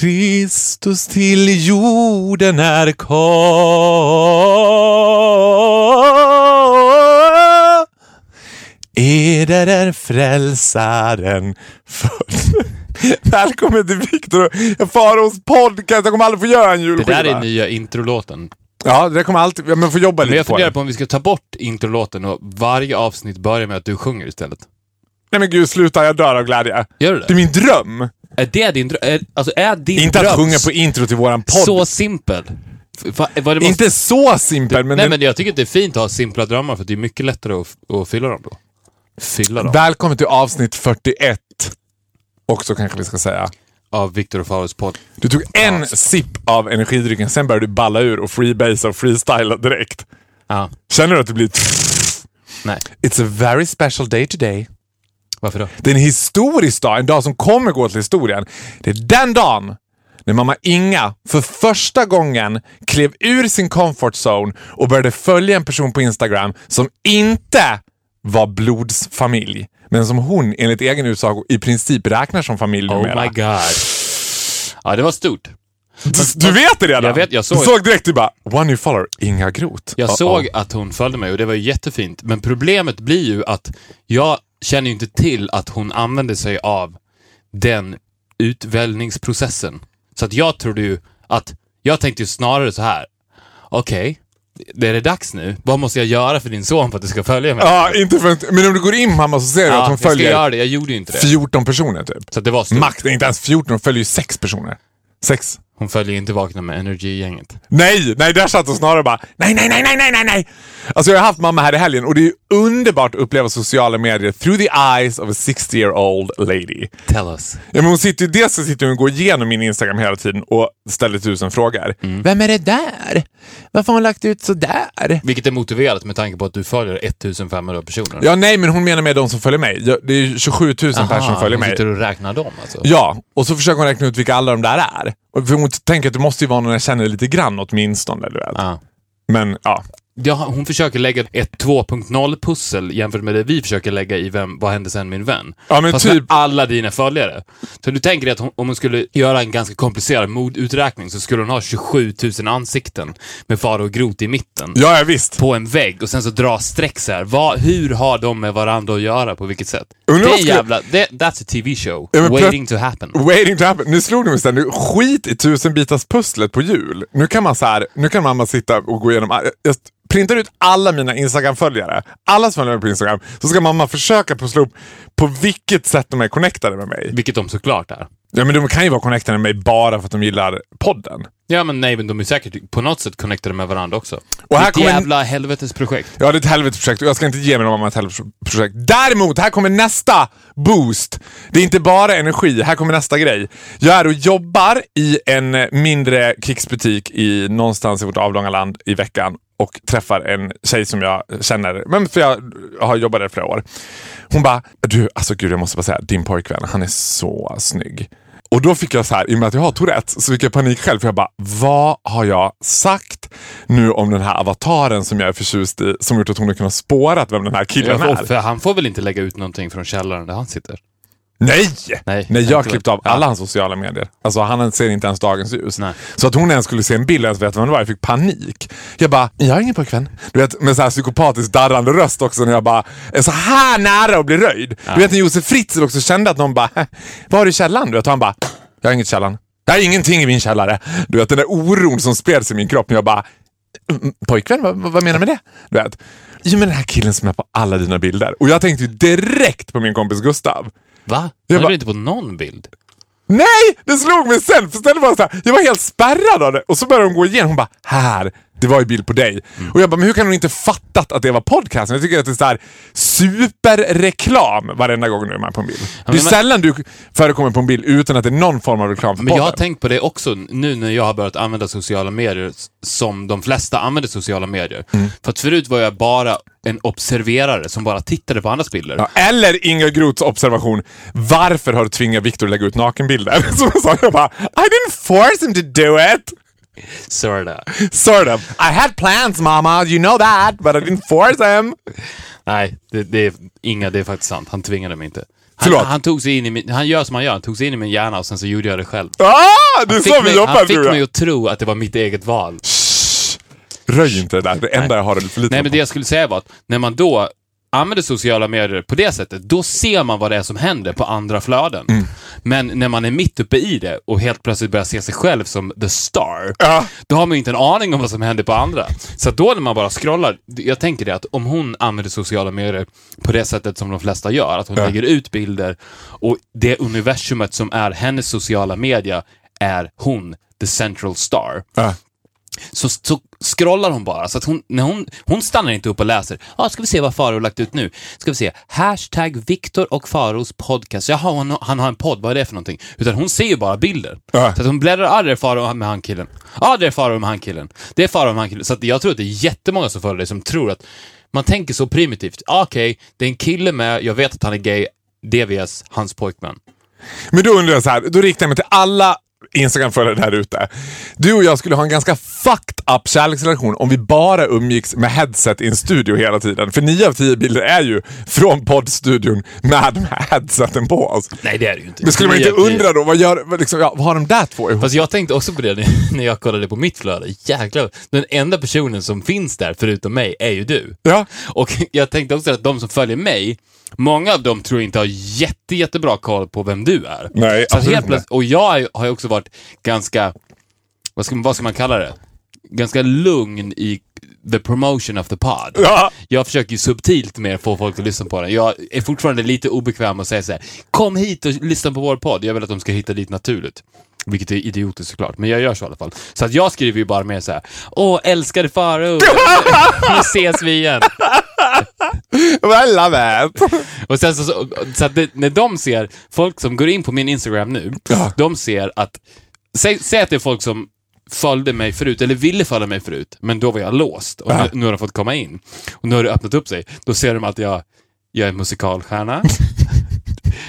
Kristus till jorden är kom. Eder är frälsaren född. Välkommen till Viktor och Faraos podcast. Jag kommer aldrig få göra en Det julskiva. där är nya introlåten. Ja, det kommer alltid... Ja, men får jobba Men lite jag på funderar den. på om vi ska ta bort introlåten och varje avsnitt börjar med att du sjunger istället. Nej men gud, sluta. Jag dör av glädje. Gör du Det är det? min dröm. Är det din dröm? Är, alltså är din Inte dröm att sjunga på intro till våran podd. så simpel? Va- måste- Inte så simpel, men, Nej den... men jag tycker att det är fint att ha simpla drömmar för det är mycket lättare att, att fylla dem då. Fylla dem. Välkommen till avsnitt 41. Också kanske vi ska säga. Av Viktor och Faros podd. Du tog en sipp av energidrycken, sen började du balla ur och freebase och freestyla direkt. Ja. Känner du att det blir... Nej. It's a very special day today. Varför då? Det är en historisk dag, en dag som kommer gå till historien. Det är den dagen när mamma Inga för första gången klev ur sin comfort zone och började följa en person på Instagram som inte var blodsfamilj. Men som hon enligt egen utsago i princip räknar som familj Oh numera. my god. Ja, det var stort. Du, du vet det redan? Jag vet, jag såg- Du såg direkt, du bara “One you follow, Inga Groth”. Jag Uh-oh. såg att hon följde mig och det var ju jättefint. Men problemet blir ju att jag känner ju inte till att hon använde sig av den utväljningsprocessen. Så att jag trodde ju att, jag tänkte ju snarare så här. okej, det är det dags nu. Vad måste jag göra för din son för att du ska följa mig? Ja, inte för, men om du går in mamma så ser du Ja, att hon jag ska följer göra det. Jag gjorde ju inte det. 14 personer typ. Så att det var stort. Max, inte ens 14, hon följer ju 6 personer. 6. Hon följer inte Vakna med Energy-gänget. Nej, nej, där satt hon snarare bara nej, nej, nej, nej, nej, nej, nej. Alltså jag har haft mamma här i helgen och det är underbart att uppleva sociala medier through the eyes of a 60 year old lady. Tell us. Ja, men hon sitter ju, dels så sitter hon och går igenom min Instagram hela tiden och ställer tusen frågor. Mm. Vem är det där? Varför har hon lagt ut så där? Vilket är motiverat med tanke på att du följer 1500 personer. Ja, nej, men hon menar med de som följer mig. Det är 27 000 personer som följer hon mig. sitter och räknar dem alltså. Ja, och så försöker hon räkna ut vilka alla de där är. Och för hon tänker att det måste ju vara någon jag känner lite grann åtminstone. Du vet. Ja. Men ja, Ja, hon försöker lägga ett 2.0-pussel jämfört med det vi försöker lägga i vem, Vad hände sen min vän? Ja, men Fast typ- med alla dina följare. Så du tänker dig att hon, om hon skulle göra en ganska komplicerad moduträkning så skulle hon ha 27 000 ansikten med Faro och Groth i mitten. ja, ja visst. På en vägg och sen så dra streck så här. Vad, hur har de med varandra att göra? På vilket sätt? Undrar det är skulle- jävla... Det, that's a TV show. Ja, Waiting to happen. Waiting to happen. Nu slog det mig sen, nu skit i tusenbitars pusslet på jul. Nu kan man så här, nu kan mamma sitta och gå igenom, printar ut alla mina Instagram-följare, alla som följer mig på Instagram, så ska mamma försöka pussla upp på vilket sätt de är connectade med mig. Vilket de såklart är. Ja men de kan ju vara connectade med mig bara för att de gillar podden. Ja, men nej, men de är säkert på något sätt connectade med varandra också. Och här Ditt kommer jävla helvetesprojekt. Ja, det är ett helvetesprojekt och jag ska inte ge mig mamma ett helvetesprojekt. Däremot, här kommer nästa boost. Det är inte bara energi, här kommer nästa grej. Jag är och jobbar i en mindre kicksbutik i någonstans i vårt avlånga land i veckan och träffar en tjej som jag känner, men för jag har jobbat där i flera år. Hon bara, du, alltså gud jag måste bara säga, din pojkvän, han är så snygg. Och då fick jag så här, i och med att jag har Tourettes, så fick jag panik själv. För jag bara, vad har jag sagt nu om den här avataren som jag är förtjust i, som gjort att hon har kunnat spåra vem den här killen är? för han får väl inte lägga ut någonting från källaren där han sitter? Nej! Nej, Nej, jag har klippt av Ja. alla hans sociala medier. Alltså han ser inte ens dagens ljus. Nej. Så att hon ens skulle se en bild och ens veta vem det var, jag fick panik. Jag bara, jag har ingen pojkvän. Du vet, med så här psykopatiskt darrande röst också när jag bara är så här nära att bli röjd. Du vet när Josef Fritzl också kände att någon bara, "Hä, vad har du i källaren? Du vet, och han bara, jag har inget i källaren. Jag har ingenting i min källare. Du vet den där oron som spreds i min kropp. Jag bara, "Mm, pojkvän, vad, vad menar du med det? Du vet. Jo men den här killen som är på alla dina bilder. Och jag tänkte ju direkt på min kompis Gustav. Va? Jag väl inte på någon bild? Nej! Det slog mig sen! För istället var så här, jag var helt spärrad av det. Och så började hon gå igenom. Hon bara, här, det var ju bild på dig. Mm. Och jag bara, men hur kan hon inte fattat att det var podcasten? Jag tycker att det är så här superreklam varenda gång du är med på en bild. det är sällan du förekommer på en bild utan att det är någon form av reklam för Men jag har podden. tänkt på det också nu när jag har börjat använda sociala medier som de flesta använder sociala medier. Mm. För att förut var jag bara en observerare som bara tittade på andras bilder. Ja, eller Inga Groths observation. Varför har du tvingat Viktor att lägga ut nakenbilder? Som jag sa, jag bara, I didn't force him to do it! Sorta. Sort of. I had plans mama, you know that, but I didn't force him. Nej, det, det är inga, det är faktiskt sant. Han tvingade mig inte. Han, Förlåt. han tog sig in i min, han gör som han gör, han tog sig in i min hjärna och sen så gjorde jag det själv. Ah, det är så vi jobbar han fick mig att tro att det var mitt eget val. Shh. Röj inte det där. Det enda jag har är lite Nej, men det jag skulle säga var att när man då använder sociala medier på det sättet, då ser man vad det är som händer på andra flöden. Mm. Men när man är mitt uppe i det och helt plötsligt börjar se sig själv som the star, Ja. då har man ju inte en aning om vad som händer på andra. Så då när man bara scrollar, jag tänker det att om hon använder sociala medier på det sättet som de flesta gör, att hon Ja. lägger ut bilder och det universumet som är hennes sociala media är hon, the central star Ja. Så, så scrollar hon bara. Så att hon, när hon, hon stannar inte upp och läser. Ja, ska vi se vad Faro lagt ut nu. Ska vi se. Hashtag Viktor och Faros podcast. Jaha, han, han har en podd. Vad är det för någonting? Utan hon ser ju bara bilder. Ja. Så att hon bläddrar. Ja, det är Faro med han killen. Ja, det är Faro med han killen. Det är Faro med han killen. Så att jag tror att det är jättemånga som följer dig som tror att man tänker så primitivt. Ah, Okej, det är en kille med, jag vet att han är gay, DVS, hans pojkvän. Men då undrar jag så här, då riktar jag mig till alla Instagram-följare där ute. Du och jag skulle ha en ganska fucked up kärleksrelation om vi bara umgicks med headset i en studio hela tiden. För nio av tio bilder är ju från poddstudion med de här headseten på oss. Nej, det är det ju inte. Men skulle man inte undra då, vad, gör, liksom, ja, vad har de där två ihop? Fast jag tänkte också på det när- när jag kollade på mitt flöde. Jäklar, den enda personen som finns där förutom mig är ju du. Ja. Och jag tänkte också att de som följer mig, många av dem tror jag inte har jätte, jättebra koll på vem du är. Nej, Så helt plötsligt, och jag har ju- också varit ganska, vad ska, man- vad ska man kalla det? Ganska lugn i the promotion of the pod. Ja. Jag försöker ju subtilt mer få folk att lyssna på den. Jag är fortfarande lite obekväm att säga så här: kom hit och lyssna på vår podd. Jag vill att de ska hitta dit naturligt. Vilket är idiotiskt såklart, men jag gör så i alla fall. Så att jag skriver ju bara mer så här: åh älskade Faro, nu ses vi igen. Well, love it. Och sen så, så, så att det, när de ser, folk som går in på min Instagram nu, Ja. de ser att, säg, säg att det är folk som följde mig förut, eller ville följa mig förut, men då var jag låst och nu, nu har de fått komma in. Och nu har det öppnat upp sig. Då ser de att jag, jag är musikalstjärna.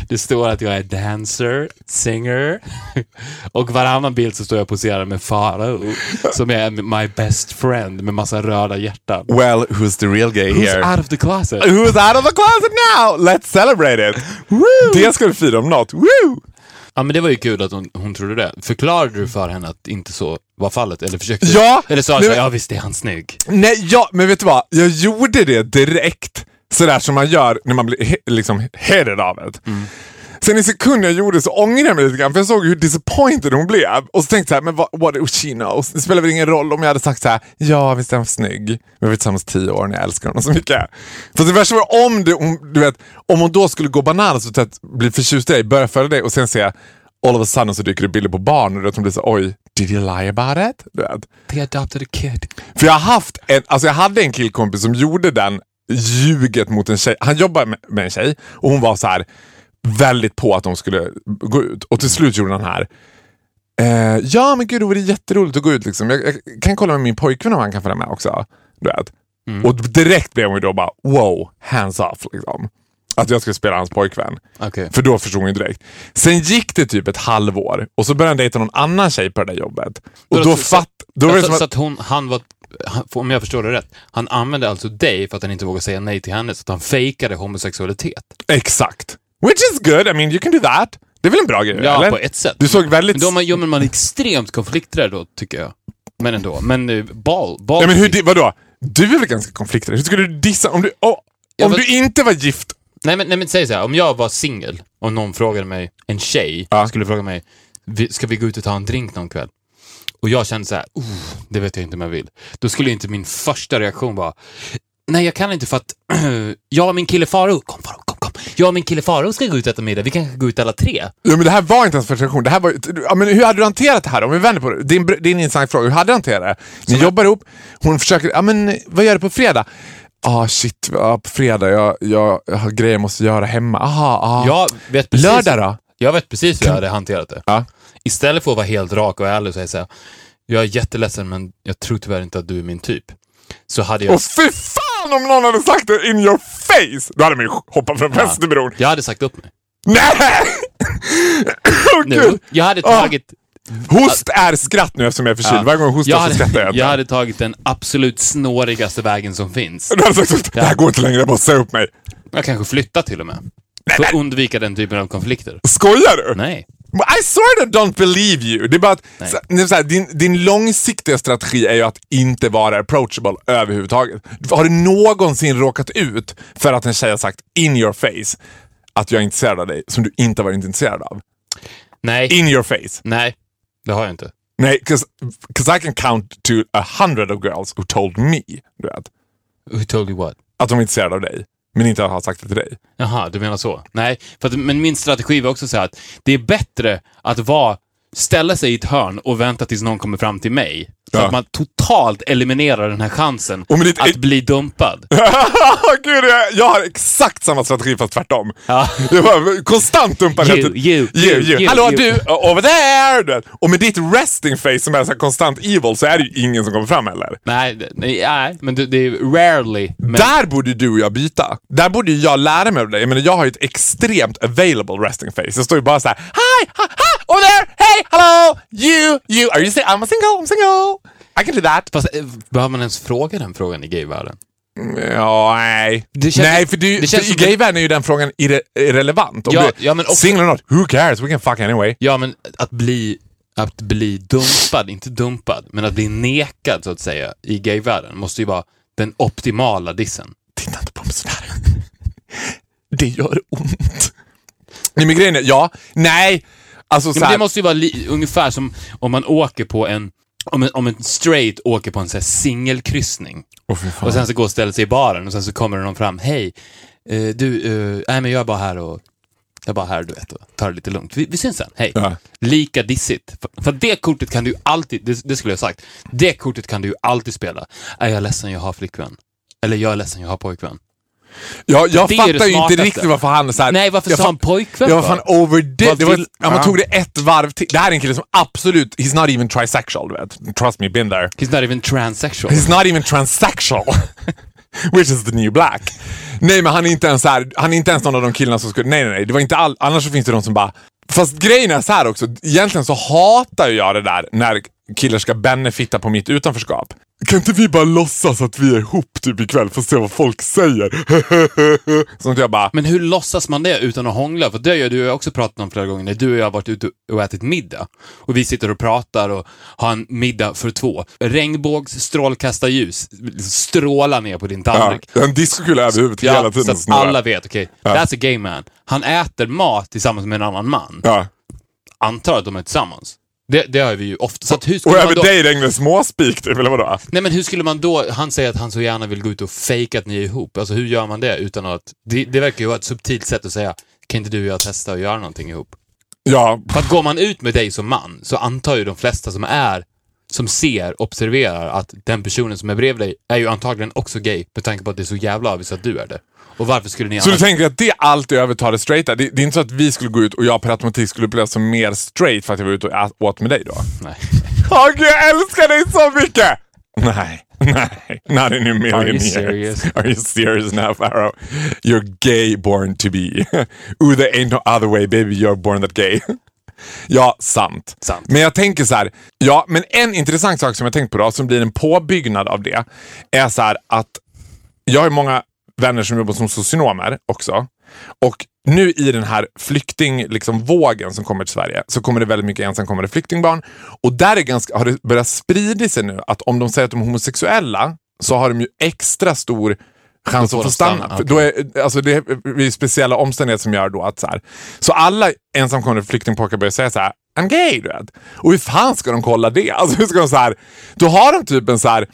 Det står att jag är dancer, singer och varannan bild så står jag och poserar med Farao som är my best friend med massa röda hjärtan. Well, who's the real gay Who's here? out of the closet? Who's out of the closet now? Let's celebrate it! Woo! Det ska vi fira om något. Woo! Ja, men det var ju kul att hon, hon trodde det. Förklarade du för henne att inte så var fallet? Eller försökte Ja! Eller sa du ja visst är han snygg. Nej, ja, men vet du vad? Jag gjorde det direkt. Sådär som man gör när man blir he- liksom headed av det. Sen i sekunden jag gjorde så ångrade jag mig lite grann för jag såg hur disappointed hon blev. Och så tänkte jag men what, what she knows? Det spelar väl ingen roll om jag hade sagt så här, ja visst är han snygg. Vi har varit tillsammans tio år och jag älskar honom så mycket. För det värsta var om, det, om, du vet, om hon då skulle gå bananas och bli förtjust i dig, börja följa dig och sen se all of a sudden så dyker det bilder på barn och hon blir så oj, did you lie about it? Du vet. They adopted a kid. För jag haft en, alltså jag hade en killkompis som gjorde den ljuget mot en tjej. Han jobbade med, med en tjej och hon var så här väldigt på att de skulle gå ut. Och till slut gjorde han här. Eh, ja men gud det vore jätteroligt att gå ut liksom. Jag, jag kan kolla med min pojkvän om han kan följa med också. Du vet. Och direkt blev hon ju då bara wow, hands off liksom. Att jag skulle spela hans pojkvän. Okej. För då förstod hon ju direkt. Sen gick det typ ett halvår och så började han dejta någon annan tjej på det där jobbet. Och Då- då så- fatt... Då var det så, som att, så att hon, han var, om jag förstår det rätt, han använde alltså dig för att han inte vågade säga nej till henne, så att han fejkade homosexualitet. Exakt. Which is good, I mean you can do that. Det är väl en bra grej? Ja, eller? på ett sätt. Du såg väldigt... Men då man, jo, men man är extremt konflikträdd då, tycker jag. Men ändå. Men uh, ball, ball. Ja, men hur, vadå? Du är väl ganska konflikträdd? Hur skulle du dissa om du... Oh, Ja, om men- du inte var gift? Nej men, nej men säg så här, om jag var singel och någon frågade mig, en tjej Ja. skulle fråga mig, "Vi- ska vi gå ut och ta en drink någon kväll? Och jag kände så här, det vet jag inte om jag vill. Då skulle inte min första reaktion vara, nej jag kan inte för att jag och min kille Faro, kom Faro, kom, kom. Jag och min kille Faro ska gå ut och äta middag, vi kanske går ut alla tre. Ja, men det här var inte ens första reaktion. Det här var, ja, men hur hade du hanterat det här Om vi vänder på det. Det är en, br- det är en intressant fråga. Hur hade du hanterat det? Ni jobbar ihop. Hon försöker, ja men vad gör du på fredag? Ah shit, ja, på fredag. Jag, jag, jag har grejer jag måste göra hemma. Aha, aha. Jag vet precis, Lördag då? Jag vet precis hur jag hade hanterat det. Ja. Istället för att vara helt rak och ärlig och säga så här, jag är jätteledsen men jag tror tyvärr inte att du är min typ. Så hade jag... Och fy fan om någon hade sagt det in your face! Då hade man ju hoppat från Västerbron. Jag hade sagt upp mig. Nej! Åh, Nu, Gud. jag hade tagit... Host är skratt nu eftersom jag är förkyld. Ja. Varje gång jag hostar jag så hade, skrattar jag. jag hade tagit den absolut snårigaste vägen som finns. Du hade sagt det här går inte längre, jag måste säga upp mig. Jag kanske flyttar till och med. För att undvika den typen av konflikter. Skojar du? Nej. I sort of don't believe you. Det är bara att så, så här, din, din långsiktiga strategi är ju att inte vara approachable överhuvudtaget. Har du någonsin råkat ut för att en tjej har sagt in your face att jag är intresserad av dig som du inte varit intresserad av? Nej. In your face. Nej, det har jag inte. Nej, because I can count to a hundred of girls who told me du vet, Who told you what? att de är intresserade av dig, men inte har sagt det till dig. Jaha, du menar så? Nej, för att, men min strategi var också så här att det är bättre att vara, ställa sig i ett hörn och vänta tills någon kommer fram till mig. Så Ja. att man totalt eliminerar den här chansen ditt- att bli dumpad. Gud, jag, jag har exakt samma strategi fast tvärtom. Ja. Jag bara konstant dumpar You, you, you, you, you. Hallå you. du, over there! Och med ditt resting face som är så konstant evil så är det ju ingen som kommer fram heller. Nej, nej, nej, men det, är rarely. Men, Där borde du och jag byta. Där borde jag lära mig av dig. Jag menar, jag har ju ett extremt available resting face. Jag står ju bara så här: Hi, hi, hi, over there, hey, hello, you, you, are you single? I'm single, I'm single. I can do that. fast eh, behöver man ens fråga den frågan i gayvärlden? Ja, nej. Nej, för, du, för i gayvärlden är ju den frågan irre, irrelevant. Om Ja, du ja, men också- single or not, who cares? We can fuck anyway. Ja, men att bli, att bli dumpad, inte dumpad, men att bli nekad så att säga i gayvärlden måste ju vara den optimala dissen. Titta inte på mig sådär. Det gör ont. Nej, men grejen är, ja, nej. Alltså så här, det måste ju vara ungefär som om man åker på en om en, om en straight åker på en sån här singelkryssning fan. och sen så går och ställer sig i baren och sen så kommer någon fram. Hej, eh, du, eh, nej men jag är bara här och jag är bara här du vet och tar det lite lugnt. Vi, vi syns sen, hej. Ja. Lika dissigt. För, för det kortet kan du alltid, det, det skulle jag sagt, det kortet kan du alltid spela. Är jag ledsen jag har flickvän? Eller jag är ledsen jag har pojkvän. Ja, jag Det fattar ju inte riktigt varför han så här, Nej, varför sa han pojkvän Jag var fan overdid. Det var, ja, man tog det ett varv till. Det här är en kille som absolut, he's not even trisexual, du vet. Trust me, been there. He's not even transsexual. He's not even transsexual. Which is the new black. Nej, men han är inte ens här, han är inte ens någon av de killarna som skulle... Nej, nej, nej. Det var inte all, annars så finns det de som bara... Fast grejen är så här också. Egentligen så hatar jag det där när killar ska benefitta på mitt utanförskap. Kan inte vi bara låtsas att vi är ihop typ ikväll för att se vad folk säger? Sånt jag bara... Men hur låtsas man det utan att hångla? För det har du och jag också pratat om flera gånger, när du och jag har varit ute och ätit middag. Och vi sitter och pratar och har en middag för två. Regnbågs strålkastarljus liksom strålar ner på din Ja, tallrik. en diskokula över huvudet hela Ja, tiden. så att alla vet, okej, that's a gay man. Han äter mat tillsammans med en annan man. Ja. Antar att de är tillsammans. Det, det har vi ju ofta. Så att hur Och över då... dig regnar småspik typ, eller vadå? Nej men hur skulle man då, han säger att han så gärna vill gå ut och fejka att ni är ihop. Alltså hur gör man det utan att, det, det verkar ju vara ett subtilt sätt att säga, kan inte du och jag testa att göra någonting ihop? Ja, För att går man ut med dig som man så antar ju de flesta som är, som ser, observerar att den personen som är bredvid dig är ju antagligen också gay med tanke på att det är så jävla obvious att du är det. Och varför skulle ni Så du annars... tänker att det alltid övertar det straighta? Det, det är inte så att vi skulle gå ut och jag per automatik skulle upplevas som mer straight för att jag var ute och åt med dig då? Nej. Åh gud, jag älskar dig så mycket! Nej, nej, not in a million Are you years. serious? Are you serious now, Pharaoh? You're gay born to be. Ooh, there ain't no other way baby, you're born that gay. Ja, sant. Sant. Men jag tänker så här, ja, men en intressant sak som jag tänkt på då, som blir en påbyggnad av det, är så här att jag har många vänner som jobbar som socionomer också. Och nu i den här flyktingvågen liksom, vågen som kommer till Sverige så kommer det väldigt mycket ensamkommande flyktingbarn. Och där är ganska, har det börjat sprida sig nu att om de säger att de är homosexuella så har de ju extra stor chans att få stanna. stanna, För då är, alltså det är speciella omständigheter som gör då att så här. Så alla ensamkommande flyktingpojkar börjar säga så här, I'm gay, du vet. Och hur fan ska de kolla det? Alltså hur ska de så här, då har de typ en så här,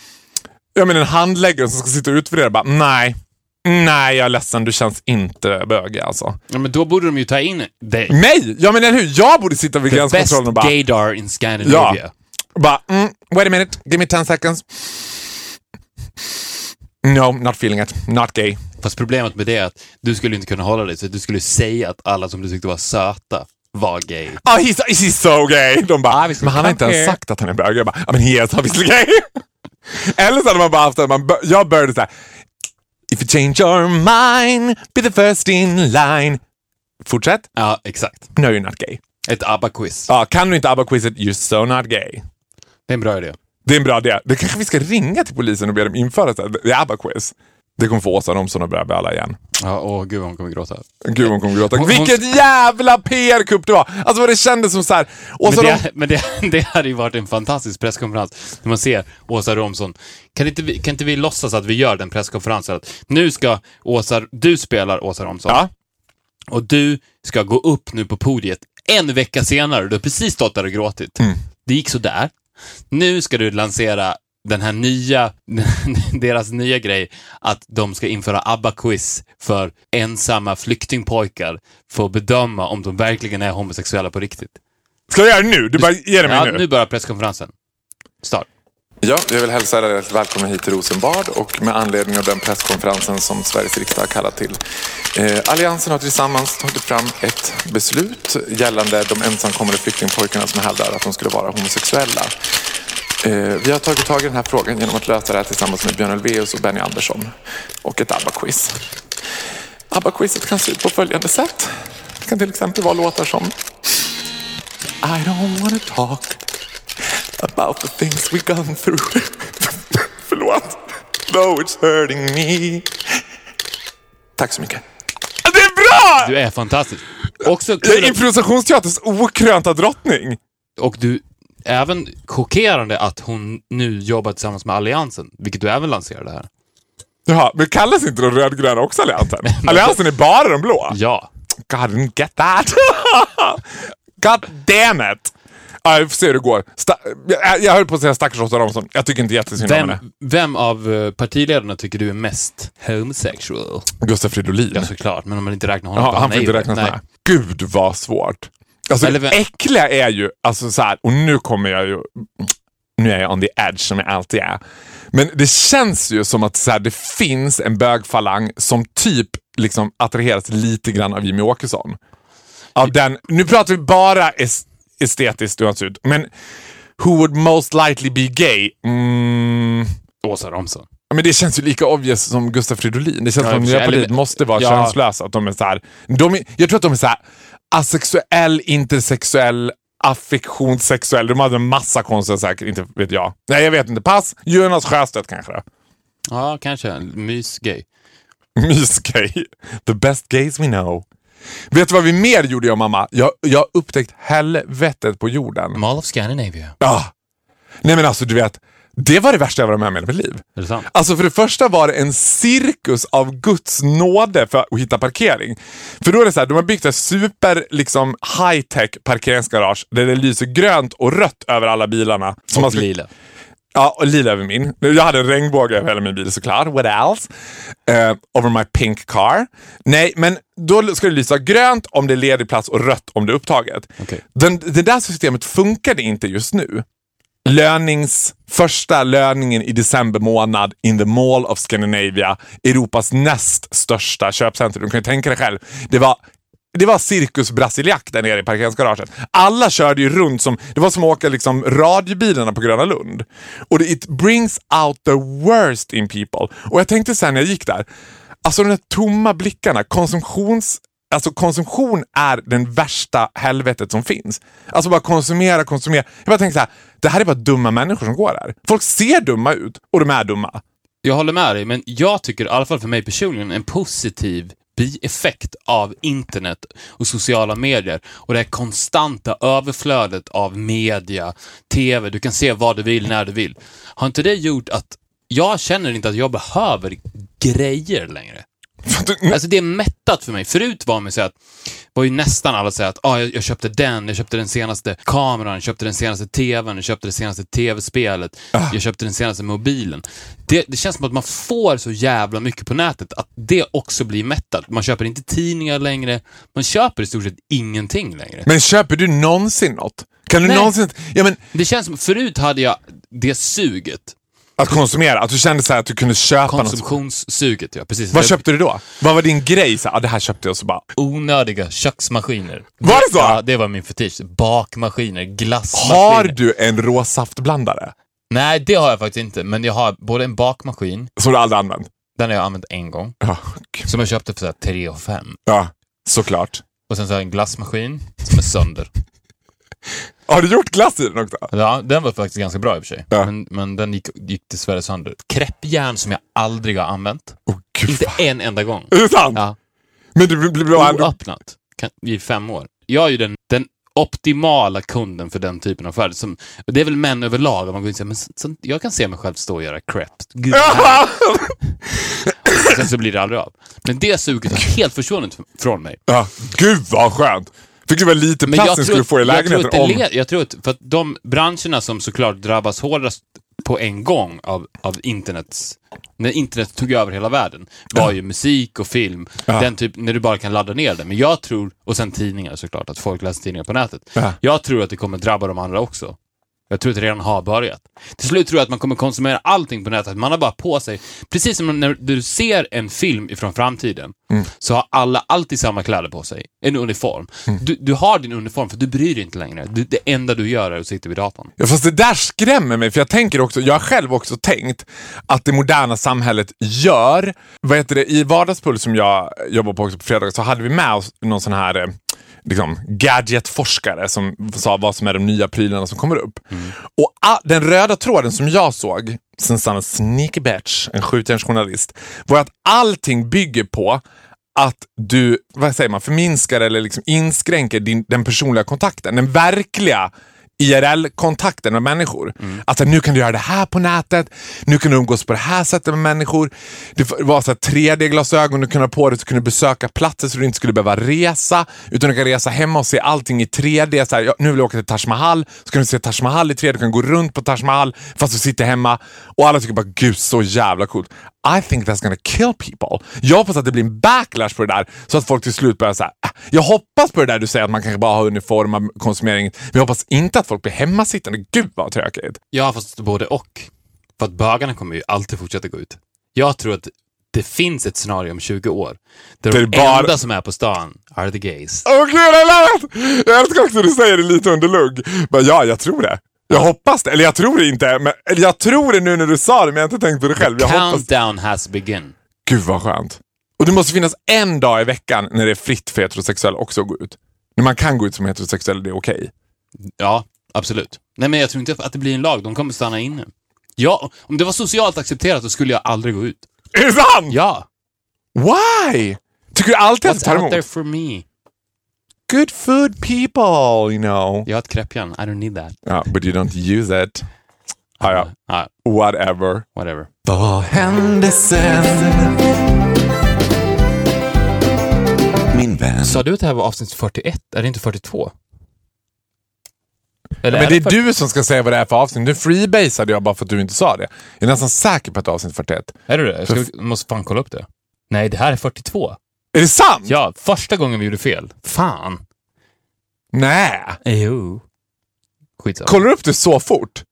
jag menar en handläggare som ska sitta och utvärdera bara, nej, nej jag är ledsen, du känns inte bögig alltså. Ja, men då borde de ju ta in dig. Mig? Ja men eller hur? Jag borde sitta vid The best gränskontrollen och bara, gaydar in Scandinavia. bara mm, wait a minute, give me 10 seconds. No, not feeling it. Not gay. Fast problemet med det är att du skulle inte kunna hålla dig, så du skulle säga att alla som du tyckte var söta var gay. Oh, he's, he's so gay! De bara, Obviously, men han har inte ens sagt att han är bög. Jag bara, ja men he is obviously gay. Eller så hade man bara haft det, man, jag började såhär, change your mind, be the first in line. Fortsätt. Ja, exakt. No, you're not gay. Ett ABBA-quiz. Ja, kan du inte ABBA-quizet, you're so not gay. Det är en bra idé. Det är en bra idé. Det kanske vi ska ringa till polisen och be dem införa the ABBA-quiz. Det kommer få Åsa Romson att börja böla igen. Ja, åh gud hon kommer gråta. Gud hon kommer gråta. Hon- Vilket jävla PR-kupp det var! Alltså vad det kändes som så här. Åsa Men, Rom... det, men det, det hade ju varit en fantastisk presskonferens när man ser Åsa Romson. Kan inte, vi, kan inte vi låtsas att vi gör den presskonferensen? Att nu ska Åsa, du spelar Åsa Romson Ja. och du ska gå upp nu på podiet en vecka senare. Du har precis stått där och gråtit. Mm. Det gick så där. Nu ska du lansera den här nya, deras nya grej, att de ska införa ABBA-quiz för ensamma flyktingpojkar för att bedöma om de verkligen är homosexuella på riktigt. Ska jag göra det nu? Du bara ger det mig Ja, nu. nu börjar presskonferensen. Start. Ja, jag vill hälsa er välkomna hit till Rosenbad och med anledning av den presskonferensen som Sveriges riksdag har kallat till. Eh, Alliansen har tillsammans tagit fram ett beslut gällande de ensamkommande flyktingpojkarna som hävdar att de skulle vara homosexuella. Eh, vi har tagit tag i den här frågan genom att lösa det här tillsammans med Björn Ulvaeus och Benny Andersson och ett ABBA-quiz. ABBA-quizet kan se ut på följande sätt. Det kan till exempel vara låtar som I don't wanna talk about the things we've gone through. Förlåt. Though it's hurting me. Tack så mycket. Det är bra! Du är fantastisk. Också kul är att, improvisationsteaterns okrönta drottning. och du, även chockerande att hon nu jobbar tillsammans med Alliansen, vilket du även lanserade här. Jaha, men kallas inte de rödgröna också Alliansen? Alliansen är bara de blå. Ja. God, didn't get that. God damn it. Ja, vi får se hur det går. Sta jag, jag höll på att säga stackars Åsa Romson. Jag tycker inte jättesynd om henne. vem av eh, partiledarna tycker du är mest homosexual? Gustaf Fridolin. Ja, såklart, men om man inte räknar honom, Ja, han får inte räknas med. Gud vad svårt. Alltså Eller det äckliga är ju, alltså så här, och nu kommer jag ju, nu är jag on the edge som jag alltid är. Men det känns ju som att så här, det finns en bögfalang som typ liksom attraheras lite grann av Jimmy Åkesson. Av den, nu pratar vi bara es, estetiskt ut, men who would most likely be gay? Mm, Åsa Romson. Ja, Men det känns ju lika obvious som Gustaf Fridolin. Det känns Ja, som att. Miljöpartiet måste vara Ja. könslösa. Att de är så här, de är, jag tror att de är så här asexuell, intersexuell, affektionssexuell. De hade en massa konstiga säkert, inte vet jag. Nej, jag vet inte. Pass. Jonas Sjöstedt kanske. Ja, kanske. Mysgay. Mysgay. The best gays we know. Vet du vad vi mer gjorde jag och mamma? Jag, jag har upptäckt helvetet på jorden. Mall of Scandinavia. Ah. Nej men alltså du vet, det var det värsta jag varit med om i hela mitt liv. Är det sant? Alltså för det första var det en cirkus av Guds nåde för att hitta parkering. För då är det så här, de har byggt ett super liksom, high-tech parkeringsgarage där det lyser grönt och rött över alla bilarna. Som man Och ska- lila. Ja, och lila över min. Jag hade en regnbåge över hela min bil såklart. What else? Eh, over my pink car. Nej, men då ska det lysa grönt om det är ledig plats och rött om det är upptaget. Okej. Den, det där systemet funkade inte just nu. Lönings, första löningen i december månad in the Mall of Scandinavia, Europas näst största köpcentrum. Du kan ju tänka dig själv. Det var det var cirkus brasiliak där nere i parkeringsgaraget. Alla körde ju runt som, det var som att åka liksom radiobilarna på Gröna Lund. Och det, it brings out the worst in people. Och jag tänkte sen när jag gick där, alltså de där tomma blickarna, konsumtions... Alltså konsumtion är den värsta helvetet som finns. Alltså bara konsumera, konsumera. Jag bara tänker så här, det här är bara dumma människor som går här. Folk ser dumma ut och de är dumma. Jag håller med dig, men jag tycker, i alla fall för mig personligen, en positiv bieffekt av internet och sociala medier och det här konstanta överflödet av media, tv, du kan se vad du vill när du vill. Har inte det gjort att jag känner inte att jag behöver grejer längre? Alltså det är mättat för mig. Förut var man så att, var ju nästan alla säga att ah, jag, jag köpte den, jag köpte den senaste kameran, jag köpte den senaste tvn, jag köpte det senaste tv-spelet, jag köpte den senaste mobilen. Det, det känns som att man får så jävla mycket på nätet att det också blir mättat. Man köper inte tidningar längre, man köper i stort sett ingenting längre. Men köper du någonsin något? Kan du Nej. någonsin... Ja, men, Det känns som, förut hade jag det suget, att konsumera, att du kände så här att du kunde köpa konsumtionssuget, ja precis. Vad köpte du då? Vad var din grej? Så, ah, det här köpte jag så bara... onödiga köksmaskiner. Var det så? Ja, det var min fetisch. Bakmaskiner, glassmaskiner. Har du en råsaftblandare? Nej, det har jag faktiskt inte, men jag har både en bakmaskin, Som du aldrig använt? den har jag använt en gång, gud. som jag köpte för så här 3 och 5. ja såklart. Och sen så har jag en glassmaskin som är sönder. Har du gjort glass i den också? Ja, den var faktiskt ganska bra i och för sig. Ja. Men, men den gick, gick dessvärre sönder. Kreppjärn som jag aldrig har använt. Åh Gud, Inte fan. en enda gång. Är det sant? Ja. Men du blir blir ändå... Oöppnat. Kan, I fem år. Jag är ju den, den optimala kunden för den typen av. Som, och det är väl män överlag. Man går in och säger, men så, så, jag kan se mig själv stå och göra crepes. Gud, vad härligt. Sen så blir det aldrig av. Men det suget har helt försvunnit från mig. Ja, gud vad skönt! Fick du väl lite jag plats tror, skulle få i jag tror lägenheten att det om... Jag tror att, för att de branscherna som såklart drabbas hårdast på en gång av, av internets, när internet tog över hela världen, var ju musik och film. Ja. Den typ, när du bara kan ladda ner det. Men jag tror, och sen tidningar såklart, att folk läser tidningar på nätet. Ja. Jag tror att det kommer drabba de andra också. Jag tror att det redan har börjat. Till slut tror jag att man kommer konsumera allting på nätet. Man har bara på sig, precis som när du ser en film ifrån framtiden, Mm. så har alla alltid samma kläder på sig. En uniform. Du, du har din uniform för du bryr dig inte längre. Du, det enda du gör är att sitta vid datorn. Ja, fast det där skrämmer mig, för jag tänker också, jag har själv också tänkt att det moderna samhället gör, vad heter det, i Vardagspuls som jag jobbar på också på fredag så hade vi med oss någon sån här eh, liksom, gadgetforskare som sa vad som är de nya prylarna som kommer upp. Och a- den röda tråden som jag såg, sen sa sneaky bitch, en skjutjärnsjournalist, var att allting bygger på att du, vad säger man, förminskar eller liksom inskränker din, den personliga kontakten. Den verkliga IRL-kontakten med människor. Alltså nu kan du göra det här på nätet, nu kan du umgås på det här sättet med människor. Det var så 3D-glasögon du kunde ha på dig så du kunde besöka platser så du inte skulle behöva resa. Utan du kan resa hemma och se allting i 3D. Så här, ja, nu vill jag åka till Taj Mahal, så kan du se Taj Mahal i 3D. Du kan gå runt på Taj Mahal fast du sitter hemma. Och alla tycker bara gud så jävla coolt. I think that's gonna kill people. Jag hoppas att det blir en backlash på det där så att folk till slut börjar säga jag hoppas på det där du säger att man kanske bara har uniform av konsumering. Men jag hoppas inte att folk blir hemmasittande. Gud vad tråkigt. Ja, fast både och. För att bögarna kommer ju alltid fortsätta gå ut. Jag tror att det finns ett scenario om 20 år. Där Det är de bara- enda som är på stan are the gays. Åh gud, jag love it! Jag älskar också att du säger det lite under lugg. Men ja, jag tror det. Jag hoppas det. Eller jag tror det inte. Men, eller jag tror det nu när du sa det, men jag har inte tänkt på det själv. Jag hoppas... Countdown has begun. Gud vad skönt. Och det måste finnas en dag i veckan när det är fritt för heterosexuella också att gå ut. När man kan gå ut som heterosexuell, det är okej. Ja, absolut. Nej, men jag tror inte att det blir en lag. De kommer stanna inne. Ja, om det var socialt accepterat så skulle jag aldrig gå ut. Är det sant? Ja. Why? Tycker du alltid att det What's tar out there emot? for me? Good food people, you know. Jag har ett kreppjärn. I don't need that. Ja, but you don't use it. Ah, ja, Ja, whatever. whatever. Vad hände sen? Min vän. Sa du att det här var avsnitt 41? Är det inte 42? Eller Men det är 40? du som ska säga vad det är för avsnitt. Nu freebasade jag bara för att du inte sa det. Jag är nästan säker på att det är avsnitt 41. Är du det? Jag ska, måste fan kolla upp det. Nej, det här är 42. Är det sant? Ja, första gången vi gjorde fel. Fan. Nej. Jo. Skitsamma. Kollar du upp det så fort?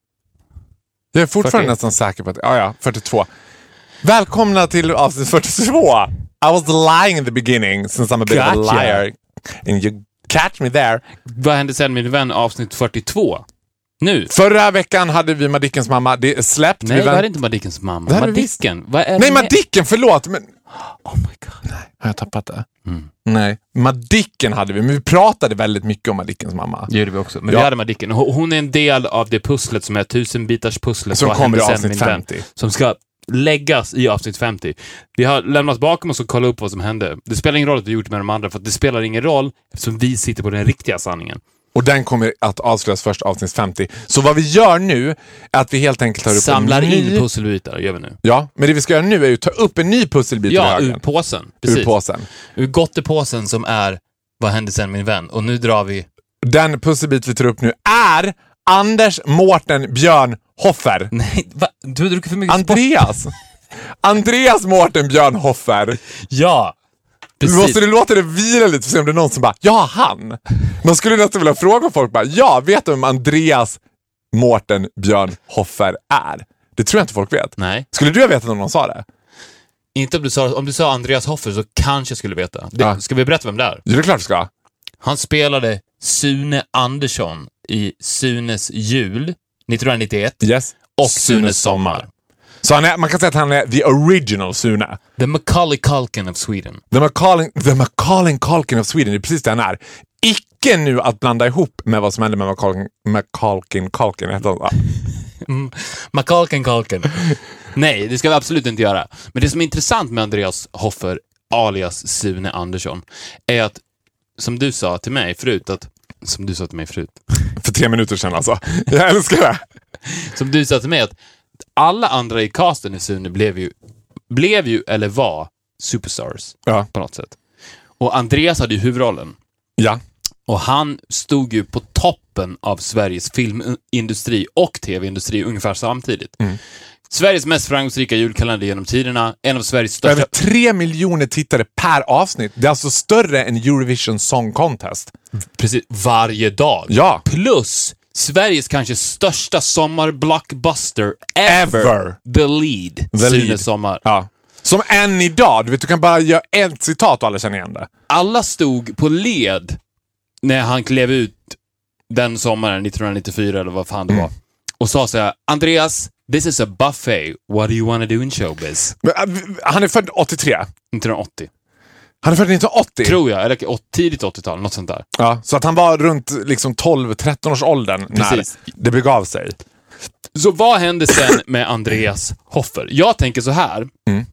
Jag är fortfarande 41. nästan säker på att... Ja, ja, 42. Välkomna till avsnitt 42. I was lying in the beginning since I'm a bit of a Gotcha. liar. And you catch me there. Vad hände sen min vän avsnitt 42? Nu? Förra veckan hade vi Madickens mamma. Det är släppt. Nej, vi det vänt- här är inte Madickens mamma. Det. Madicken? Vad är Nej, det Madicken, förlåt. Men... Oh my god. Har jag tappat det? Mm. Nej. Madicken hade vi, men vi pratade väldigt mycket om Madickens mamma. Det gjorde vi också. Men Ja. vi hade Madicken. Hon är en del av det pusslet som är tusenbitars pusslet. Som kommer i avsnitt min vän? 50. Som ska läggas i avsnitt 50. Vi har lämnat bakom oss och kollat upp vad som hände. Det spelar ingen roll att vi gjort med de andra, för att det spelar ingen roll eftersom vi sitter på den riktiga sanningen. Och den kommer att avslöjas först avsnitt 50. Så vad vi gör nu är att vi helt enkelt tar upp Samlar en ny... in pusselbitar, gör vi nu. Ja, men det vi ska göra nu är ju att ta upp en ny pusselbit Ja, ur påsen. Precis. ur påsen. Ur gottepåsen som är Vad hände sen min vän? Och nu drar vi... Den pusselbit vi tar upp nu är Anders Mårten Björn Hoffer. Nej, va? Du har druckit för mycket. Andreas. Andreas Mårten Björn Hoffer. Ja! Du Precis. måste du låta det vila lite för att se om det är någon som bara, ja han. Man skulle nästan vilja fråga folk bara, ja vet du vem Andreas Mårten Björn Hoffer är? Det tror jag inte folk vet. Nej. Skulle du ha vetat om någon sa det? Inte om du sa, om du sa Andreas Hoffer så kanske jag skulle veta. Det, Ja. Ska vi berätta vem det är? Jo, det är klart du ska. Han spelade Sune Andersson i Sunes jul 1991 Yes. och Sunes sommar. Så är, man kan säga att han är the original Sune. The Macaulay Culkin of Sweden. The Macaulay, the Macaulay Culkin of Sweden, det är precis det han är. Icke nu att blanda ihop med vad som hände med Macaulay, Macaulay Culkin, heter han? Macaulay Culkin. Nej, det ska vi absolut inte göra. Men det som är intressant med Andreas Hoffer, alias Sune Andersson, är att, som du sa till mig förut, att som du sa till mig förut. För tre minuter sedan alltså. Jag älskar det. Som du sa till mig att alla andra i casten i Sune blev ju, blev ju eller var superstars Ja. på något sätt. Och Andreas hade ju huvudrollen. Ja. Och han stod ju på toppen av Sveriges filmindustri och tv-industri ungefär samtidigt. Mm. Sveriges mest framgångsrika julkalender genom tiderna, en av Sveriges största... Över tre miljoner tittare per avsnitt. Det är alltså större än Eurovision Song Contest. Precis, varje dag. Ja. Plus Sveriges kanske största sommarblockbuster ever. Ever. The Lead. The Sunes Lead. sommar. Ja. Som än idag. Du vet, du kan bara göra ett citat och alla känner igen det. Alla stod på led när han klev ut den sommaren, 1994 eller vad fan det Mm. var, och sa så här, Andreas, this is a buffet. What do you wanna do in showbiz? Men, äh, Han är född 83. 1980. Han är född 1980. Tror jag, eller åt- tidigt 80-tal, något sånt där. Ja, så att han var runt liksom 12-13 års åldern Precis. när det begav sig. Så vad hände sen med Andreas Hoffer? Jag tänker så här, Mm.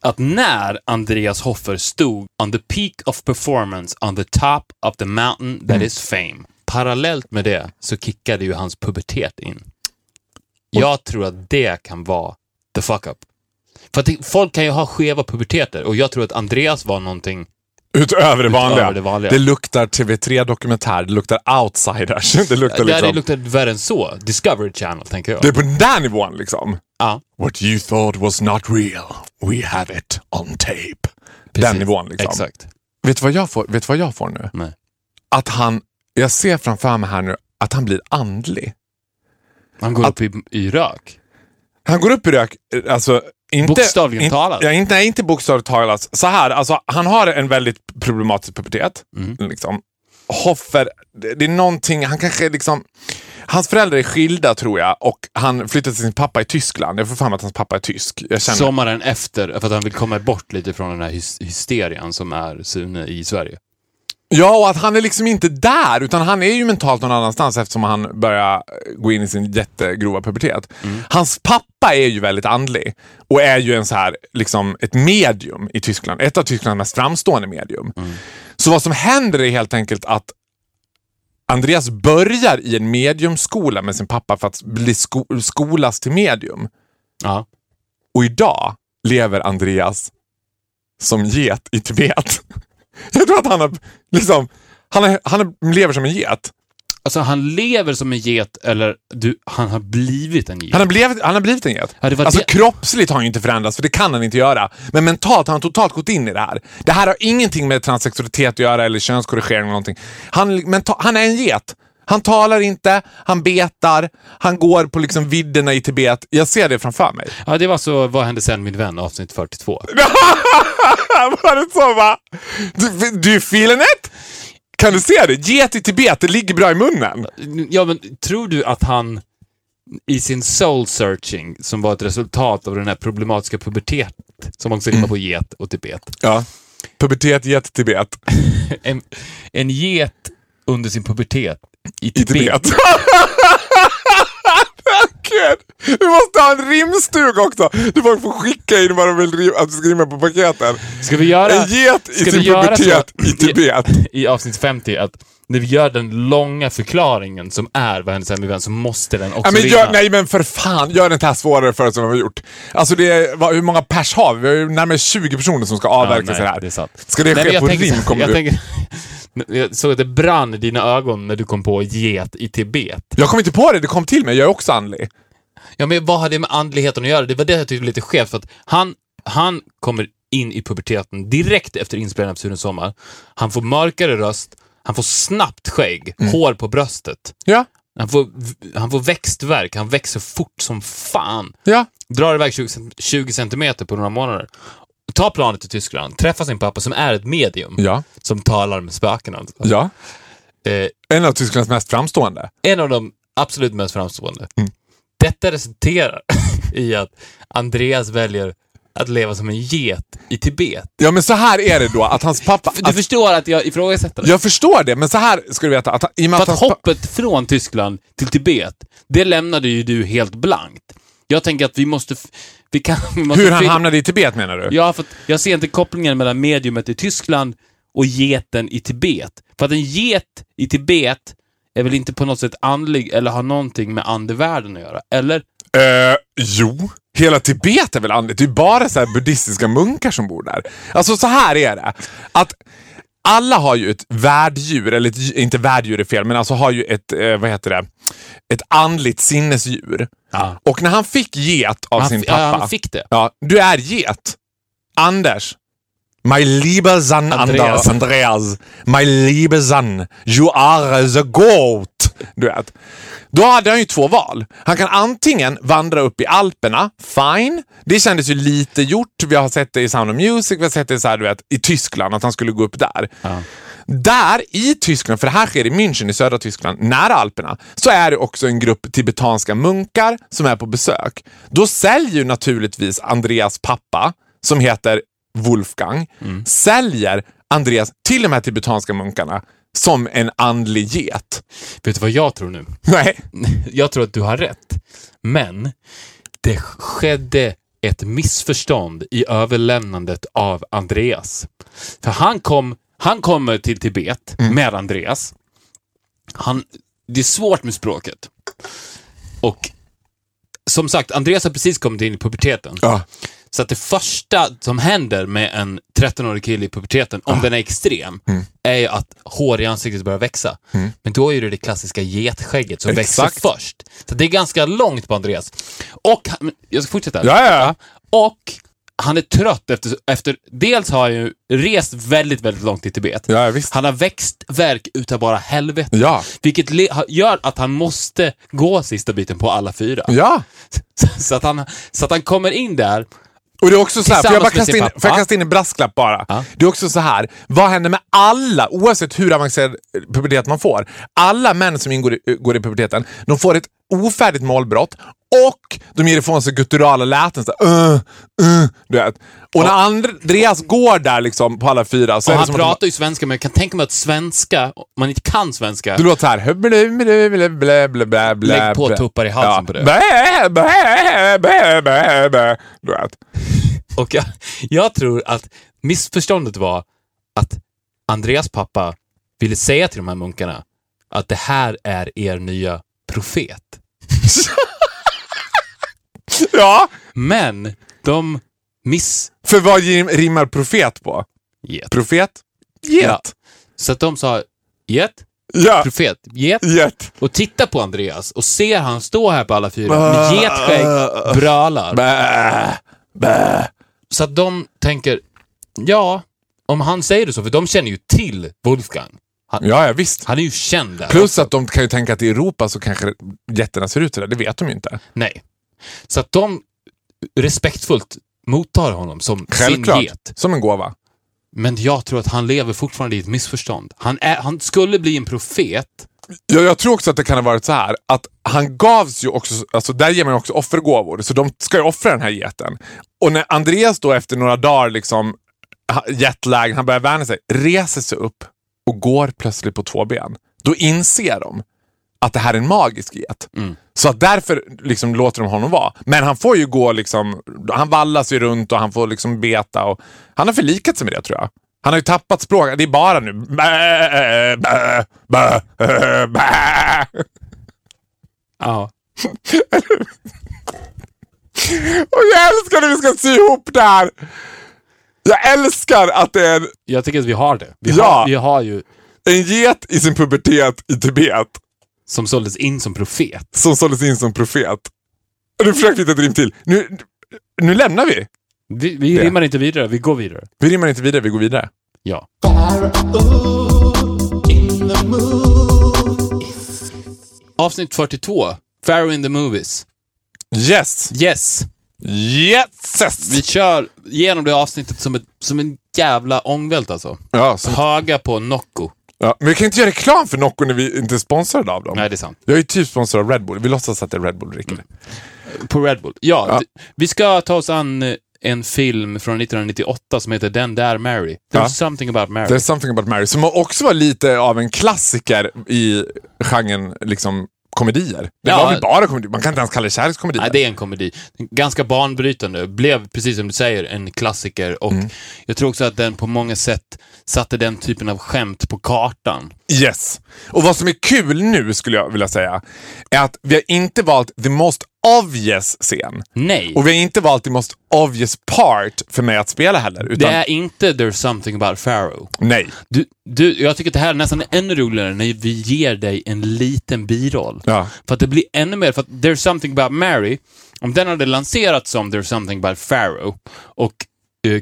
att när Andreas Hoffer stod on the peak of performance on the top of the mountain that Mm. is fame, parallellt med det så kickade ju hans pubertet in. Jag tror att det kan vara the fuck up. För att det, folk kan ju ha skeva puberteter och jag tror att Andreas var någonting Utöver det vanliga. Utöver det vanliga. Det luktar TV3-dokumentär, det luktar outsiders. Det luktar Det liksom... luktat värre än så. Discovery Channel, tänker jag. Det är på den där nivån liksom. ja, What you thought was not real, we have it on tape. precis. Den nivån liksom. Exakt. Vet du vad jag får, vet vad jag får nu? Nej. Att han, jag ser framför mig här nu, att han blir andlig. Han går Att- upp i, i rök. Han går upp i rök, eh, alltså inte... Bokstavligen in- talat. Ja, inte, nej, inte bokstavligt talat. Så här, alltså han har en väldigt problematisk pubertet. Mm. Liksom. Hoffer, det, det är någonting, han kanske liksom... Hans föräldrar är skilda tror jag och han flyttade till sin pappa i Tyskland. Jag får fram att hans pappa är tysk. Sommaren efter, för att han vill komma bort lite från den här hys- hysterian som är Sune i Sverige. Ja, och att han är liksom inte där, utan han är ju mentalt någon annanstans eftersom han börjar eh, gå in i sin jättegrova pubertet. Hans pappa är ju väldigt andlig och är ju en så här, liksom ett medium i Tyskland. Ett av Tysklands mest framstående medium. Så vad som händer är helt enkelt att Andreas börjar i en mediumskola med sin pappa för att bli sko- skolas till medium. Ja. Och idag lever Andreas som get i Tibet. Jag tror att han har, liksom, han, är, han är, lever som en get. Alltså han lever som en get, eller du, han har blivit en get. Han har blivit, han har blivit en get. Ja, alltså det- kroppsligt har han ju inte förändrats, för det kan han inte göra. Men mentalt har han totalt gått in i det här. Det här har ingenting med transsexualitet att göra eller könskorrigering eller någonting. Han, menta- han är en get. Han talar inte, han betar, han går på liksom vidderna i Tibet. Jag ser det framför mig. Ja, det var så Vad hände sen min vän, avsnitt 42. Var det så va? Du, du feeling it? Kan du se det? Get i Tibet, det ligger bra i munnen. Ja, men tror du att han i sin soul searching, som var ett resultat av den här problematiska pubertet, som också rimmar på get och Tibet. Ja. Pubertet, get, Tibet. En, en get under sin pubertet i I Tibet. Gud, du måste ha en rimstuga också. Du folk får skicka in vad de vill rim- att du ska rimma på paketen. Ska vi göra... En get i sin pubertet i Tibet. I, avsnitt 50 att när vi gör den långa förklaringen som är vad med vem så måste den också Ja, men gör, nej men för fan, gör inte här svårare för oss än vad vi har gjort. Alltså det är, vad, hur många pers har vi? Vi har ju närmare 20 personer som ska Ja, avverka nej, sig här. Det är sant. Ska det Nej, ske på rim kommer jag du... tänker, Jag såg att det brann i dina ögon när du kom på get i Tibet. Jag kom inte på det, det kom till mig. Jag är också andlig. Ja, men vad har det med andligheten att göra? Det var det jag tyckte var lite skevt, för att han, han kommer in i puberteten direkt efter inspelningen av Sunes sommar. Han får mörkare röst, han får snabbt skägg, Mm. hår på bröstet. Ja, Han får, han får växtverk, han växer fort som fan. ja. Drar iväg 20, cent- 20 centimeter på några månader. Tar planet till Tyskland, träffar sin pappa som är ett medium, Ja, som talar med spökena. ja. Eh, En av Tysklands mest framstående. en av de absolut mest framstående. Mm. Detta resulterar i att Andreas väljer att leva som en get i Tibet. Ja, men så här är det då, att hans pappa... Du förstår att jag ifrågasätter det? Jag förstår det, men så här ska du veta. Att, i och med För att att hoppet från Tyskland till Tibet, det lämnade ju du helt blankt. Jag tänker att vi måste... Vi kan, vi måste Hur han hamnade i Tibet menar du? Ja, för jag ser inte kopplingen mellan mediumet i Tyskland och geten i Tibet. För att en get i Tibet är väl inte på något sätt andlig eller har någonting med andevärlden att göra? Eller? Eh, jo, hela Tibet är väl andligt. Det är bara så här buddhistiska munkar som bor där. Alltså så här är det. Att alla har ju ett värddjur, eller ett, inte värddjur är fel, men alltså har ju ett, eh, vad heter det, ett andligt sinnesdjur. Ja. Och när han fick get av Han, sin pappa. ja, han fick det. Ja, du är get. Anders. My liebe son Andreas. Andreas. Andreas. My liebe son. You are the goat. Du vet. Då hade han ju två val. Han kan antingen vandra upp i Alperna, fine. Det kändes ju lite gjort. Vi har sett det i Sound of Music, vi har sett det så här, du vet, i Tyskland, att han skulle gå upp där. Ja. Där i Tyskland, för det här sker i München i södra Tyskland, nära Alperna, så är det också en grupp tibetanska munkar som är på besök. Då säljer ju naturligtvis Andreas pappa, som heter Wolfgang, säljer Andreas till de här tibetanska munkarna som en andlig get. Vet du vad jag tror nu? Nej. Jag tror att du har rätt. Men det skedde ett missförstånd i överlämnandet av Andreas. För han, kom, han kommer till Tibet med Andreas. Han, det är svårt med språket. Och som sagt, Andreas har precis kommit in i puberteten. Ja. Så att det första som händer med en 13-årig kille i puberteten, om den är extrem, Mm. är ju att hår i ansiktet börjar växa. Men då är det det klassiska getskägget som Exakt. växer först. Så det är ganska långt på Andreas. Och, han- jag ska fortsätta. Ja, ja. Och han är trött efter, efter, dels har han ju rest väldigt, väldigt långt i Tibet. Ja, visst. Han har växt verk utav bara helvete. Ja. Vilket le- gör att han måste gå sista biten på alla fyra. Ja. Så, att han, så att han kommer in där Och det är också så här, får jag bara kasta in, får jag kasta in en brasklapp bara? Ja. Det är också så här, vad händer med alla, oavsett hur avancerad pubertet man får? Alla män som ingår i, går i puberteten, de får ett ofärdigt målbrott och de ger ifrån sig gutturala läten. Så uh, uh, du vet. Och när Andreas går där liksom på alla fyra så Och är det han som att pratar ju svenska, men jag kan tänka mig att svenska, om man inte kan svenska, det låter så här. blä, blä, blä, blä, blä, blä, blä, Lägg på blä. tuppar i halsen på det. Bä, bä, bä, bä, bä. Du vet. och jag, jag tror att missförståndet var att Andreas pappa ville säga till de här munkarna att det här är er nya profet. Ja, Men de miss... för vad rimmar profet på? Get. Profet? Get. Ja. Så att de sa get, Ja. profet, get. Get. Och titta på Andreas och ser han stå här på alla fyra med getskägg, brölar. Bä, bä. Så att de tänker, ja, om han säger det så, för de känner ju till Wolfgang. Han, Ja, ja, visst. han är ju känd där. Plus att de kan ju tänka att i Europa så kanske jätterna ser ut sådär. Det vet de ju inte. Nej. Så att de respektfullt mottar honom som sin Självklart. get. Som en gåva. Men jag tror att han lever fortfarande i ett missförstånd. Han, är, han skulle bli en profet. Ja, jag tror också att det kan ha varit så här att han gavs ju också, alltså där ger man också offergåvor, så de ska ju offra den här geten. Och när Andreas då efter några dagar liksom jetlag, han börjar vänja sig, reser sig upp och går plötsligt på två ben. Då inser de att det här är en magisk get. Mm. Så att därför liksom låter de honom vara. Men han får ju gå liksom, han vallas ju runt och han får liksom beta och han har förlikat sig med det tror jag. Han har ju tappat språk. Det är bara nu. Bä, bä, bä, bä. Ja. Och jag älskar när vi ska sy ihop det här. Jag älskar att det är en, Jag tycker att vi har det. Vi, Ja. har, vi har ju, en get i sin pubertet i Tibet som såldes in som profet. som såldes in som profet. Nu försöker vi hitta ett rim till. Nu, nu lämnar vi. Vi, vi Det. rimmar inte vidare, vi går vidare. Vi rimmar inte vidare, vi går vidare. Ja. Avsnitt 42. Pharaoh in the Movies. Yes! Yes! Yes! Vi kör igenom det avsnittet som, ett, som en jävla ångvält alltså. Ja, som, Höga på Nocco. Ja, men vi kan inte göra reklam för Nocco när vi inte är sponsrade av dem. Nej, det är sant. Jag är typ sponsrad av Red Bull. Vi låtsas att det är Red Bull dricker. På Red Bull. Ja, Ja. vi ska ta oss an eh, en film från 1998 som heter Den där Mary. There's Ja. something about Mary. There's something about Mary, som också var lite av en klassiker i genren liksom komedier. Det Ja. var väl bara komedier. Man kan inte ens kalla det kärlekskomedier. Nej, det är en komedi. Ganska banbrytande. Blev, precis som du säger, en klassiker. Och Mm. jag tror också att den på många sätt satte den typen av skämt på kartan. Yes. Och vad som är kul nu, skulle jag vilja säga, är att vi har inte valt the most obvious scen. Nej. Och vi har inte valt the most obvious part för mig att spela heller. det Utan, är inte There's something about Pharaoh. Nej. Du, du, jag tycker att det här är nästan ännu roligare när vi ger dig en liten biroll. Ja. För att det blir ännu mer, för att There's something about Mary, om den hade lanserats som There's something about Pharaoh och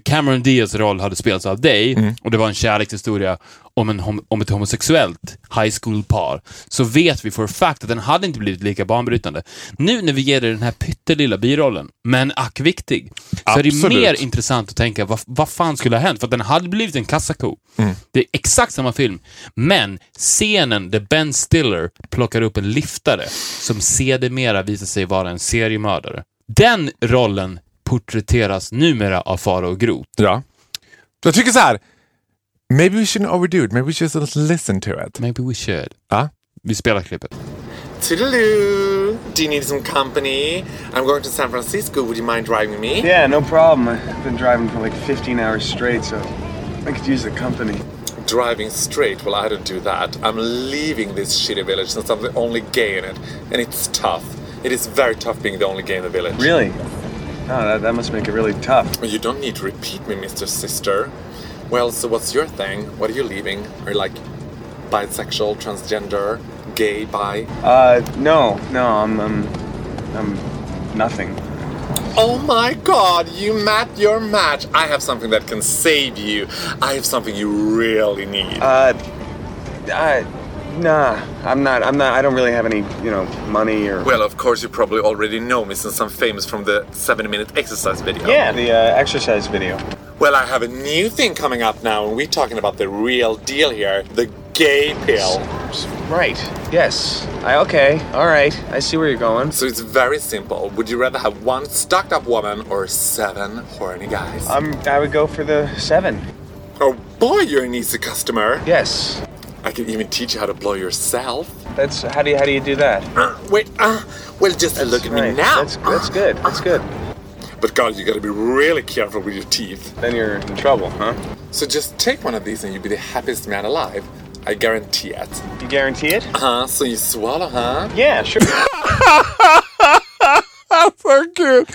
Cameron Diaz roll hade spelats av dig Mm. och det var en kärlekshistoria om, en, om ett homosexuellt high school-par, så vet vi för fact att den hade inte blivit lika banbrytande. Nu när vi ger dig den här pyttelilla birollen, men ack viktig, så är det Absolut. mer intressant att tänka vad, vad fan skulle ha hänt? För att den hade blivit en kassako. Mm. Det är exakt samma film, men scenen där Ben Stiller plockar upp en liftare som sedermera visar sig vara en seriemördare. Den rollen porträtteras numera av Farao Groth. Ja. Jag tycker så här. Maybe we shouldn't overdo it. Maybe we should just listen to it. Maybe we should. Ja. Vi spelar klippet. Toodaloo! Do you need some company? I'm going to San Francisco. Would you mind driving me? Yeah, no problem. I've been driving for like 15 hours straight, so I could use the company. Driving straight? Well, I don't do that. I'm leaving this shitty village since I'm the only gay in it. And it's tough. It is very tough being the only gay in the village. Really? Oh, that, that must make it really tough. You don't need to repeat me, Mr. Sister. Well, so what's your thing? What are you leaving? Are you like bisexual, transgender, gay, bi? Uh, no, no, I'm, I'm, I'm nothing. Oh my god, you met your match. I have something that can save you. I have something you really need. Uh, I, nah, I'm not, I'm not, I don't really have any, you know, money or. well, of course, you probably already know me since I'm famous from the 7 minute exercise video. yeah, the uh, exercise video. Well, I have a new thing coming up now, and we're talking about the real deal here the gay pill. Right. Yes. I okay. All right. I see where you're going. So it's very simple. Would you rather have one stocked up woman or seven horny guys? I'm. I would go for the seven. oh boy, you're an easy customer. Yes. I can even teach you how to blow yourself. That's how do you how do you do that? Uh, wait, uh, well, just look at me now. That's that's good. That's good. But God, you gotta be really careful with your teeth. Then you're in trouble, huh? So just take one of these and you'll be the happiest man alive. I guarantee it. You guarantee it? Uh huh? So you swallow, huh? Yeah, sure. so good!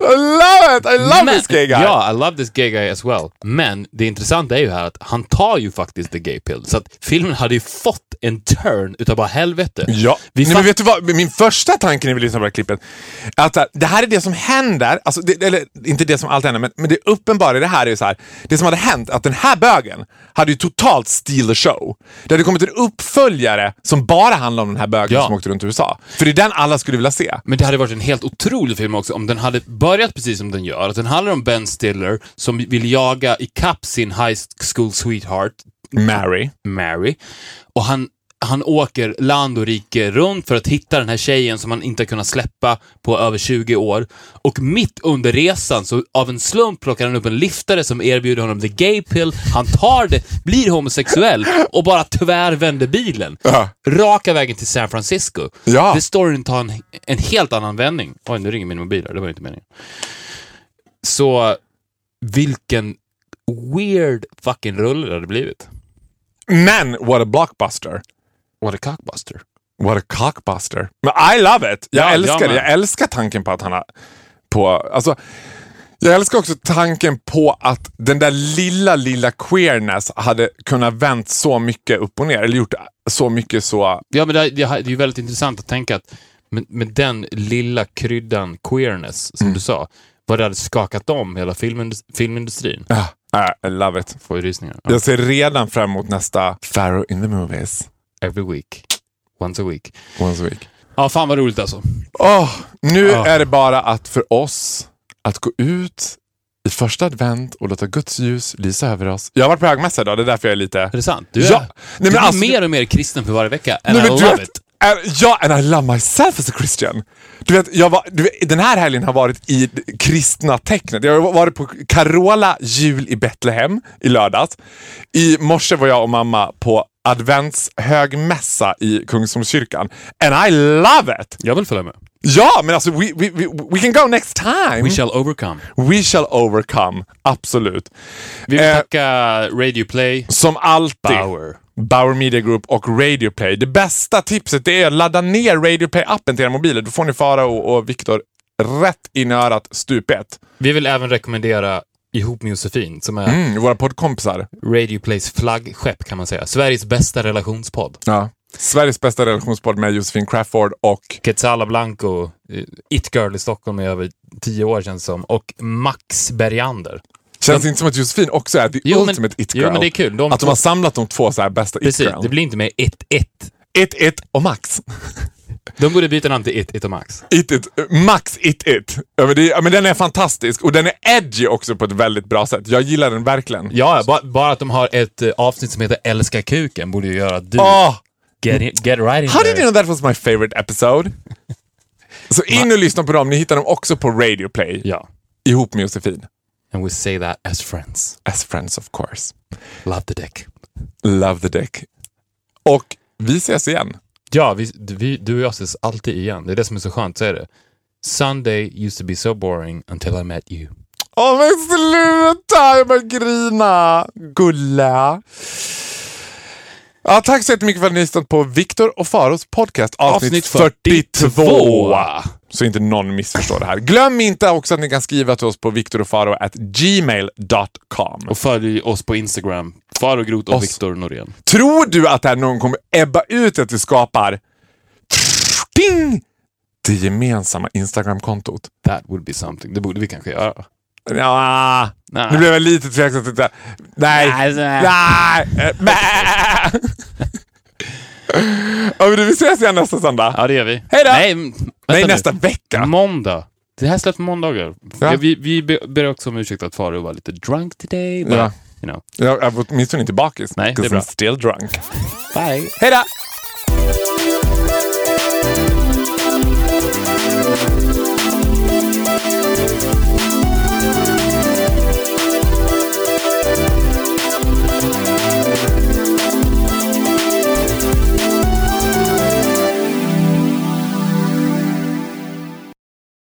I love it! I love Men- this gay guy! Ja, I love this gay guy as well. Men det intressanta är ju här att han tar ju faktiskt the gay pill. Så att filmen hade ju fått en turn utav bara helvete. Ja, Vi Nej, men vet du vad? Min första tanke när vi lyssnar på det här klippet, att här, det här är det som händer, alltså, det, eller inte det som alltid händer, men, men det uppenbara i det här är ju så här, det som hade hänt, att den här bögen hade ju totalt steal the show. Det hade kommit en uppföljare som bara handlar om den här bögen Ja. som åkte runt i USA. För det är den alla skulle vilja se. Men det hade varit en helt otrolig film också om den hade börjat precis som den gör. Att den handlar om Ben Stiller som vill jaga ikapp sin high school sweetheart Mary. Mary. Och han, han åker land och rike runt för att hitta den här tjejen som han inte har kunnat släppa på över 20 år. Och mitt under resan, så av en slump plockar han upp en liftare som erbjuder honom the gay pill. Han tar det, blir homosexuell och bara tvärvänder bilen. Ja. Raka vägen till San Francisco. Ja. Det storyn tar en, en helt annan vändning. Oj, nu ringer min mobil här. Det var inte meningen. Så, vilken weird fucking rulle det hade blivit. Men what a blockbuster. What a cockbuster. What a cockbuster. Men I love it! Jag Ja, älskar jag det. Jag älskar tanken på att han har... På, alltså, jag älskar också tanken på att den där lilla, lilla queerness hade kunnat vänt så mycket upp och ner. Eller gjort så mycket så... Ja, men det, är- det är ju väldigt intressant att tänka att med, med den lilla kryddan queerness, som du sa, vad det hade skakat om hela filmindus- filmindustrin. Ah, I love it. Får ju rysningar. Ja. Jag ser redan fram emot nästa Pharaoh in the movies. Every week. Once a week. Once a week. Ja, fan vad roligt alltså. Åh, nu Ah. är det bara att för oss att gå ut i första advent och låta Guds ljus lysa över oss. Jag har varit på högmässa idag, det är därför jag är lite... Är det sant? Du är, Ja. Nej, du alltså- mer och mer kristen för varje vecka. And Nej, I love it. är- Ja, and I love myself as a Christian. Du vet, jag var, du vet, den här helgen har varit i kristna tecknet. Jag har varit på Carola jul i Betlehem i lördags. I morse var jag och mamma på adventshögmässa i Kungsholmskyrkan. And I love it! Jag vill följa med. Ja, men alltså we, we, we, we can go next time. We shall overcome. We shall overcome. Absolut. Vi vill Eh, tacka Radio Play, Som alltid. Bauer. Bauer Media Group och Radio Play. Det bästa tipset är att ladda ner Radio Play-appen till era mobiler. Då får ni Fara och, och Viktor rätt in i örat stup ett. Vi vill även rekommendera Ihop med Josefin, som är Mm, våra poddkompisar. Radio Plays flaggskepp kan man säga. Sveriges bästa relationspodd. Ja. Sveriges bästa relationspodd med Josefin Crafoord och Quetzala Blanco, eh, It Girl i Stockholm i över tio år känns som, och Max Bergander. Känns inte som att Josefin också är the Jo, men- ultimate it girl. jo, men det är kul. De att de har samlat de två så bästa it Precis, girl. det blir inte mer It It. It It och Max. De borde byta namn till It It och Max. It It. Max It It. Ja, men, det, ja, men den är fantastisk och den är edgy också på ett väldigt bra sätt. Jag gillar den verkligen. Ja, bara, bara att de har ett eh, avsnitt som heter Älska kuken borde ju göra att du Åh! get, in, get right in How there. did you know that was my favorite episode? Så in och lyssna på dem. Ni hittar dem också på Radio Play. Ja. Ihop med Josefin. And we say that as friends. As friends of course. Love the dick. Love the dick. Och vi ses igen. Ja, vi, vi, du och jag ses alltid igen. Det är det som är så skönt, så är det. Sunday used to be so boring until I met you. Åh men sluta! Jag grina. Gulla. Ja, tack så jättemycket för att ni har lyssnat på Viktor och Faros podcast avsnitt, Avsnitt 42. 42. Så inte någon missförstår det här. Glöm inte också att ni kan skriva till oss på viktorochfaro@gmail.com. Och följ oss på Instagram. Faro Groth och Oss. Viktor Norén. Tror du att det här någon kommer ebba ut att vi skapar ding, det gemensamma Instagram-kontot? That would be something. Det borde vi kanske göra. Ja, Nej. nu blev jag lite tveksam. Nej, Nej, så- nej, bä. Ja, men vi ses igen nästa söndag. Ja, det gör vi. Hej då! Nej, Nej, vänta nu. nästa vecka. Måndag. Det här släpps på måndagar. Ja. Ja. Vi, vi be- ber också om ursäkt att Faro var lite drunk today. Ja. You know. Är åtminstone inte bakis. Nej, det är bra. I'm still drunk. Bye. Hej då!